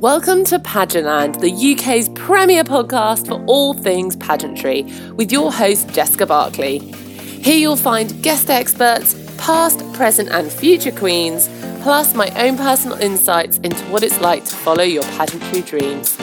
Welcome to Pageantland, the UK's premier podcast for all things pageantry, with your host Jessica Barkley. Here you'll find guest experts, past, present, and future queens, plus my own personal insights into what it's like to follow your pageantry dreams.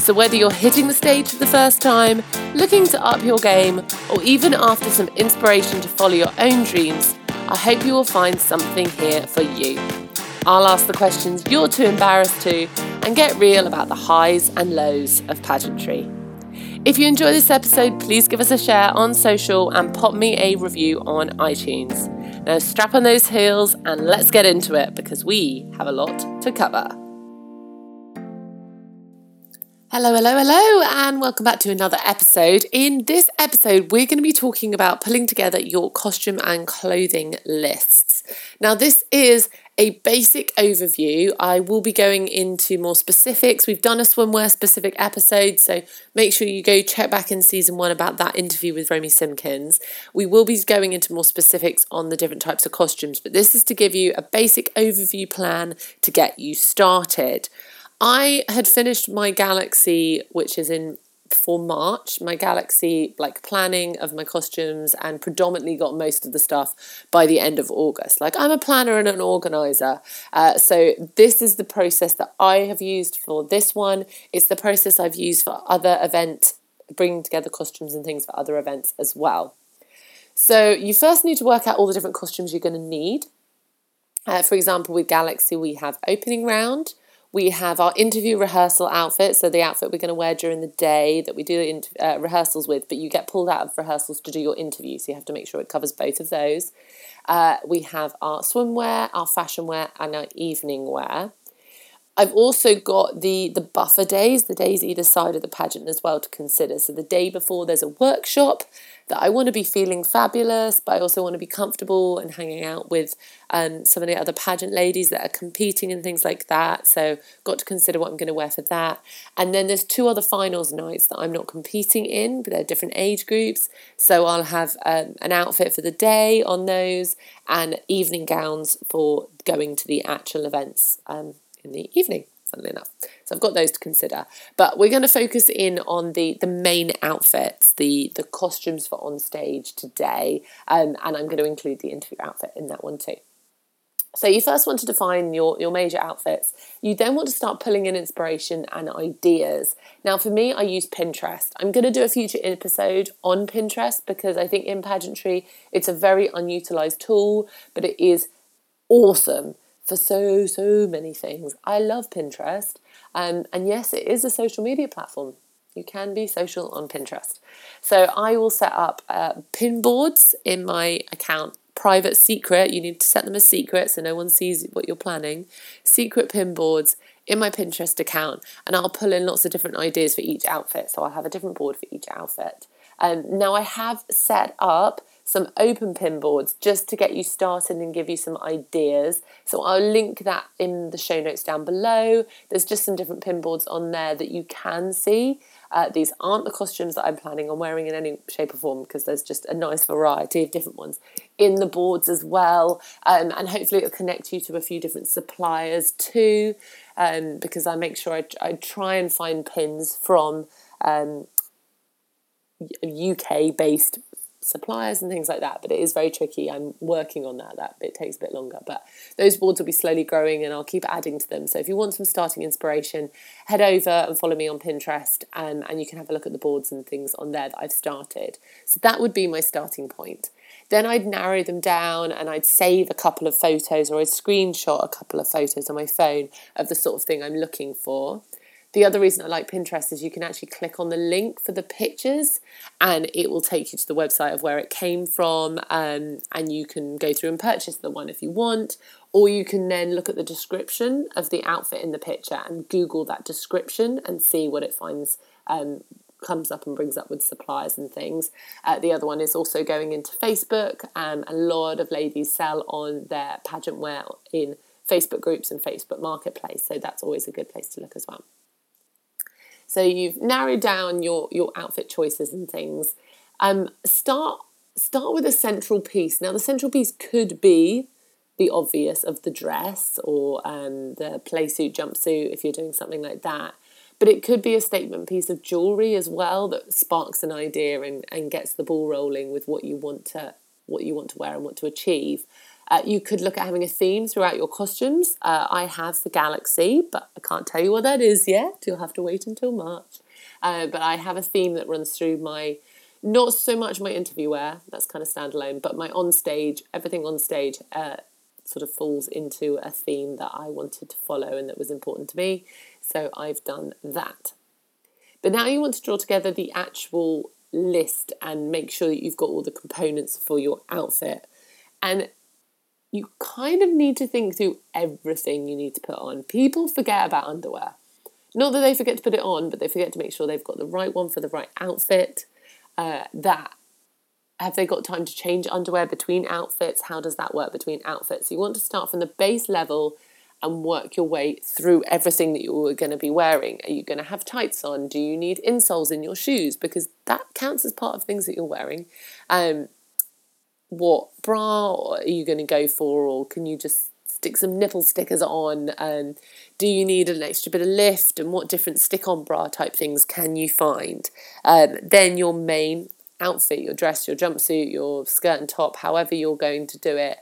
So, whether you're hitting the stage for the first time, looking to up your game, or even after some inspiration to follow your own dreams, I hope you will find something here for you. I'll ask the questions you're too embarrassed to and get real about the highs and lows of pageantry. If you enjoy this episode, please give us a share on social and pop me a review on iTunes. Now, strap on those heels and let's get into it because we have a lot to cover. Hello, hello, hello, and welcome back to another episode. In this episode, we're going to be talking about pulling together your costume and clothing lists. Now, this is a basic overview. I will be going into more specifics. We've done a swimwear specific episode, so make sure you go check back in season one about that interview with Romy Simpkins. We will be going into more specifics on the different types of costumes, but this is to give you a basic overview plan to get you started. I had finished my Galaxy, which is in for March, my Galaxy like planning of my costumes and predominantly got most of the stuff by the end of August. Like I'm a planner and an organizer, uh, so this is the process that I have used for this one. It's the process I've used for other events, bringing together costumes and things for other events as well. So you first need to work out all the different costumes you're going to need. Uh, for example, with Galaxy, we have opening round we have our interview rehearsal outfit, so the outfit we're going to wear during the day that we do in, uh, rehearsals with, but you get pulled out of rehearsals to do your interview, so you have to make sure it covers both of those. Uh, we have our swimwear, our fashion wear, and our evening wear. I've also got the the buffer days, the days either side of the pageant as well to consider. So the day before there's a workshop that I want to be feeling fabulous, but I also want to be comfortable and hanging out with um, some of the other pageant ladies that are competing and things like that. So got to consider what I'm going to wear for that. And then there's two other finals nights that I'm not competing in, but they're different age groups. So I'll have um, an outfit for the day on those and evening gowns for going to the actual events. Um, in the evening, funnily enough. So I've got those to consider. But we're going to focus in on the, the main outfits, the, the costumes for on stage today, um, and I'm going to include the interview outfit in that one too. So you first want to define your, your major outfits. You then want to start pulling in inspiration and ideas. Now for me, I use Pinterest. I'm going to do a future episode on Pinterest because I think in pageantry, it's a very unutilized tool, but it is awesome for so, so many things. I love Pinterest. Um, and yes, it is a social media platform. You can be social on Pinterest. So I will set up uh, pin boards in my account. Private secret, you need to set them as secret so no one sees what you're planning. Secret pin boards in my Pinterest account, and I'll pull in lots of different ideas for each outfit. So I'll have a different board for each outfit. Um, now I have set up some open pin boards just to get you started and give you some ideas. So I'll link that in the show notes down below. There's just some different pin boards on there that you can see. Uh, these aren't the costumes that I'm planning on wearing in any shape or form because there's just a nice variety of different ones in the boards as well. Um, and hopefully it'll connect you to a few different suppliers too um, because I make sure I, I try and find pins from um, UK based suppliers and things like that. But it is very tricky. I'm working on that. That bit takes a bit longer. But those boards will be slowly growing and I'll keep adding to them. So if you want some starting inspiration, head over and follow me on Pinterest um, and you can have a look at the boards and things on there that I've started. So that would be my starting point. Then I'd narrow them down and I'd save a couple of photos or I'd screenshot a couple of photos on my phone of the sort of thing I'm looking for. The other reason I like Pinterest is you can actually click on the link for the pictures and it will take you to the website of where it came from um, and you can go through and purchase the one if you want or you can then look at the description of the outfit in the picture and google that description and see what it finds um, comes up and brings up with suppliers and things. Uh, the other one is also going into Facebook. Um, a lot of ladies sell on their pageant wear in Facebook groups and Facebook Marketplace, so that's always a good place to look as well. So you've narrowed down your your outfit choices and things. Um, start start with a central piece. Now the central piece could be the obvious of the dress or um, the play suit jumpsuit if you're doing something like that. But it could be a statement piece of jewelry as well that sparks an idea and, and gets the ball rolling with what you want to what you want to wear and what to achieve. Uh, you could look at having a theme throughout your costumes. Uh, I have the galaxy, but I can't tell you what that is yet. You'll have to wait until March. Uh, but I have a theme that runs through my, not so much my interview wear, that's kind of standalone, but my on stage, everything on stage uh, sort of falls into a theme that I wanted to follow and that was important to me. So I've done that. But now you want to draw together the actual list and make sure that you've got all the components for your outfit. And you kind of need to think through everything you need to put on. People forget about underwear. Not that they forget to put it on, but they forget to make sure they've got the right one for the right outfit. Uh, that have they got time to change underwear between outfits? How does that work between outfits? You want to start from the base level and work your way through everything that you're going to be wearing. Are you going to have tights on? Do you need insoles in your shoes? Because that counts as part of things that you're wearing. Um, what bra are you going to go for, or can you just stick some nipple stickers on? And do you need an extra bit of lift? And what different stick on bra type things can you find? Um, then your main outfit, your dress, your jumpsuit, your skirt and top, however you're going to do it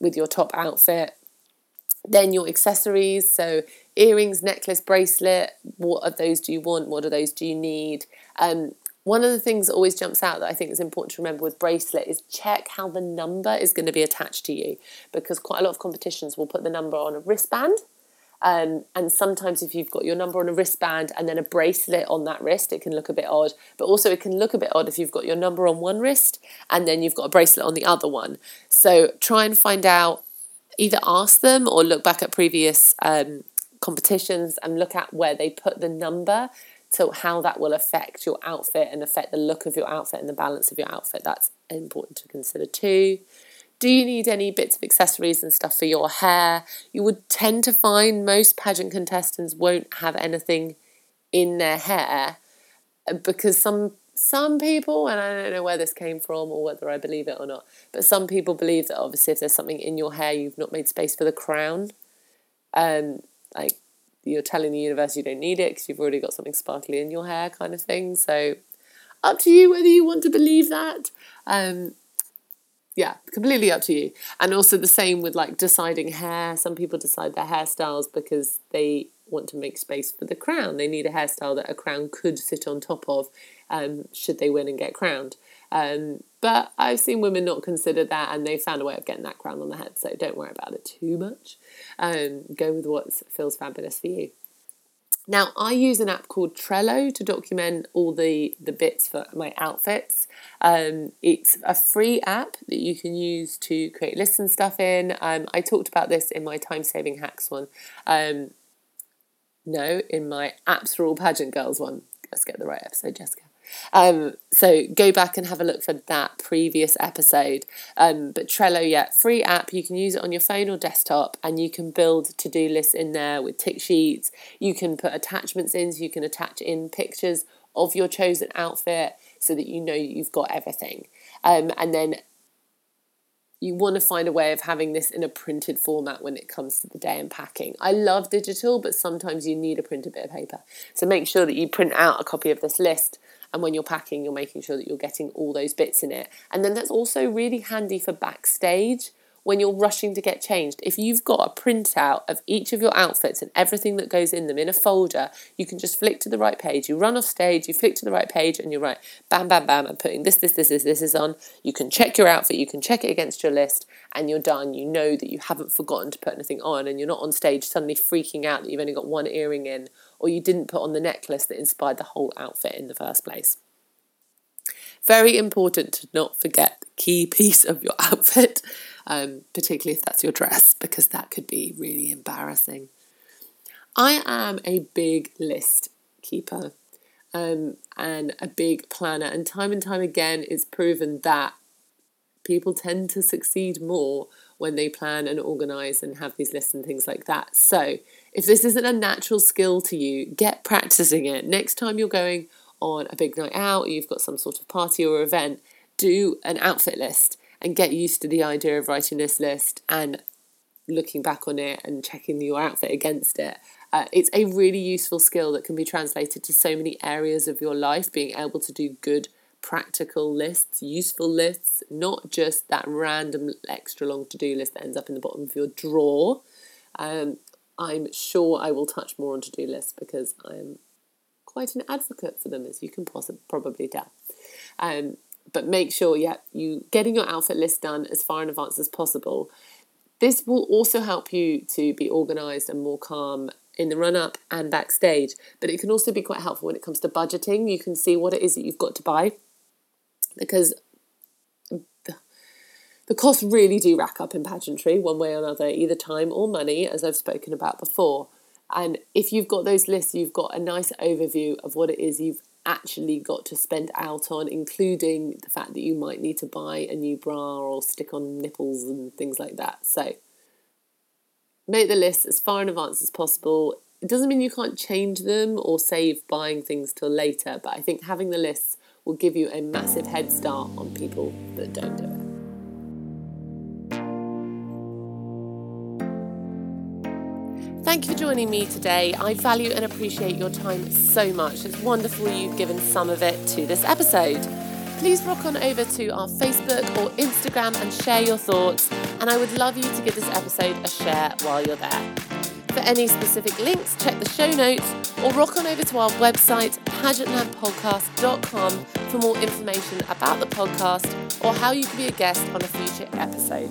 with your top outfit then your accessories, so earrings, necklace, bracelet. What of those do you want? What of those do you need? Um, one of the things that always jumps out that I think is important to remember with bracelet is check how the number is going to be attached to you because quite a lot of competitions will put the number on a wristband. Um, and sometimes if you've got your number on a wristband and then a bracelet on that wrist, it can look a bit odd. But also it can look a bit odd if you've got your number on one wrist and then you've got a bracelet on the other one. So try and find out either ask them or look back at previous um, competitions and look at where they put the number to how that will affect your outfit and affect the look of your outfit and the balance of your outfit. That's important to consider too. Do you need any bits of accessories and stuff for your hair? You would tend to find most pageant contestants won't have anything in their hair uh, because some some people, and I don't know where this came from or whether I believe it or not, but some people believe that obviously if there's something in your hair, you've not made space for the crown. Um, like you're telling the universe you don't need it because you've already got something sparkly in your hair, kind of thing. So, up to you whether you want to believe that. Um, yeah, completely up to you. And also the same with like deciding hair. Some people decide their hairstyles because they want to make space for the crown. They need a hairstyle that a crown could sit on top of um, should they win and get crowned. Um, but I've seen women not consider that and they found a way of getting that crown on the head. So don't worry about it too much. Um, go with what feels fabulous for you. Now, I use an app called Trello to document all the, the bits for my outfits. Um, it's a free app that you can use to create lists and stuff in. Um, I talked about this in my time saving hacks one. Um, no, in my apps for all pageant girls one. Let's get the right episode, Jessica. Um, so go back and have a look for that previous episode. Um, but Trello, yeah, free app. You can use it on your phone or desktop, and you can build to do lists in there with tick sheets. You can put attachments in, so you can attach in pictures of your chosen outfit so that you know you've got everything. Um, and then you want to find a way of having this in a printed format when it comes to the day and packing. I love digital, but sometimes you need a printed bit of paper. So make sure that you print out a copy of this list and when you're packing, you're making sure that you're getting all those bits in it. And then that's also really handy for backstage when you're rushing to get changed. If you've got a printout of each of your outfits and everything that goes in them in a folder, you can just flick to the right page. You run off stage, you flick to the right page, and you're right, bam, bam, bam, I'm putting this, this, this, this, this is on. You can check your outfit, you can check it against your list, and you're done. You know that you haven't forgotten to put anything on, and you're not on stage suddenly freaking out that you've only got one earring in or you didn't put on the necklace that inspired the whole outfit in the first place. Very important to not forget the key piece of your outfit, um, particularly if that's your dress, because that could be really embarrassing. I am a big list keeper um, and a big planner, and time and time again, it's proven that people tend to succeed more when they plan and organize and have these lists and things like that. So, if this isn't a natural skill to you, get practicing it. Next time you're going on a big night out, or you've got some sort of party or event, do an outfit list and get used to the idea of writing this list and looking back on it and checking your outfit against it. Uh, it's a really useful skill that can be translated to so many areas of your life, being able to do good practical lists, useful lists, not just that random extra long to do list that ends up in the bottom of your drawer. Um, I'm sure I will touch more on to do lists because I'm quite an advocate for them, as you can possibly probably tell. Um, but make sure, yeah, you getting your outfit list done as far in advance as possible. This will also help you to be organised and more calm in the run up and backstage. But it can also be quite helpful when it comes to budgeting. You can see what it is that you've got to buy because the costs really do rack up in pageantry one way or another, either time or money, as I've spoken about before. And if you've got those lists, you've got a nice overview of what it is you've actually got to spend out on, including the fact that you might need to buy a new bra or stick on nipples and things like that. So make the list as far in advance as possible. It doesn't mean you can't change them or save buying things till later, but I think having the lists will give you a massive head start on people that don't do it. Thank you for joining me today. I value and appreciate your time so much. It's wonderful you've given some of it to this episode. Please rock on over to our Facebook or Instagram and share your thoughts. And I would love you to give this episode a share while you're there. For any specific links, check the show notes or rock on over to our website, pageantlandpodcast.com, for more information about the podcast or how you can be a guest on a future episode.